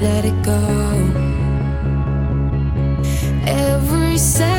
let it go. Every second.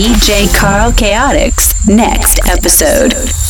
DJ Carl Chaotix next episode.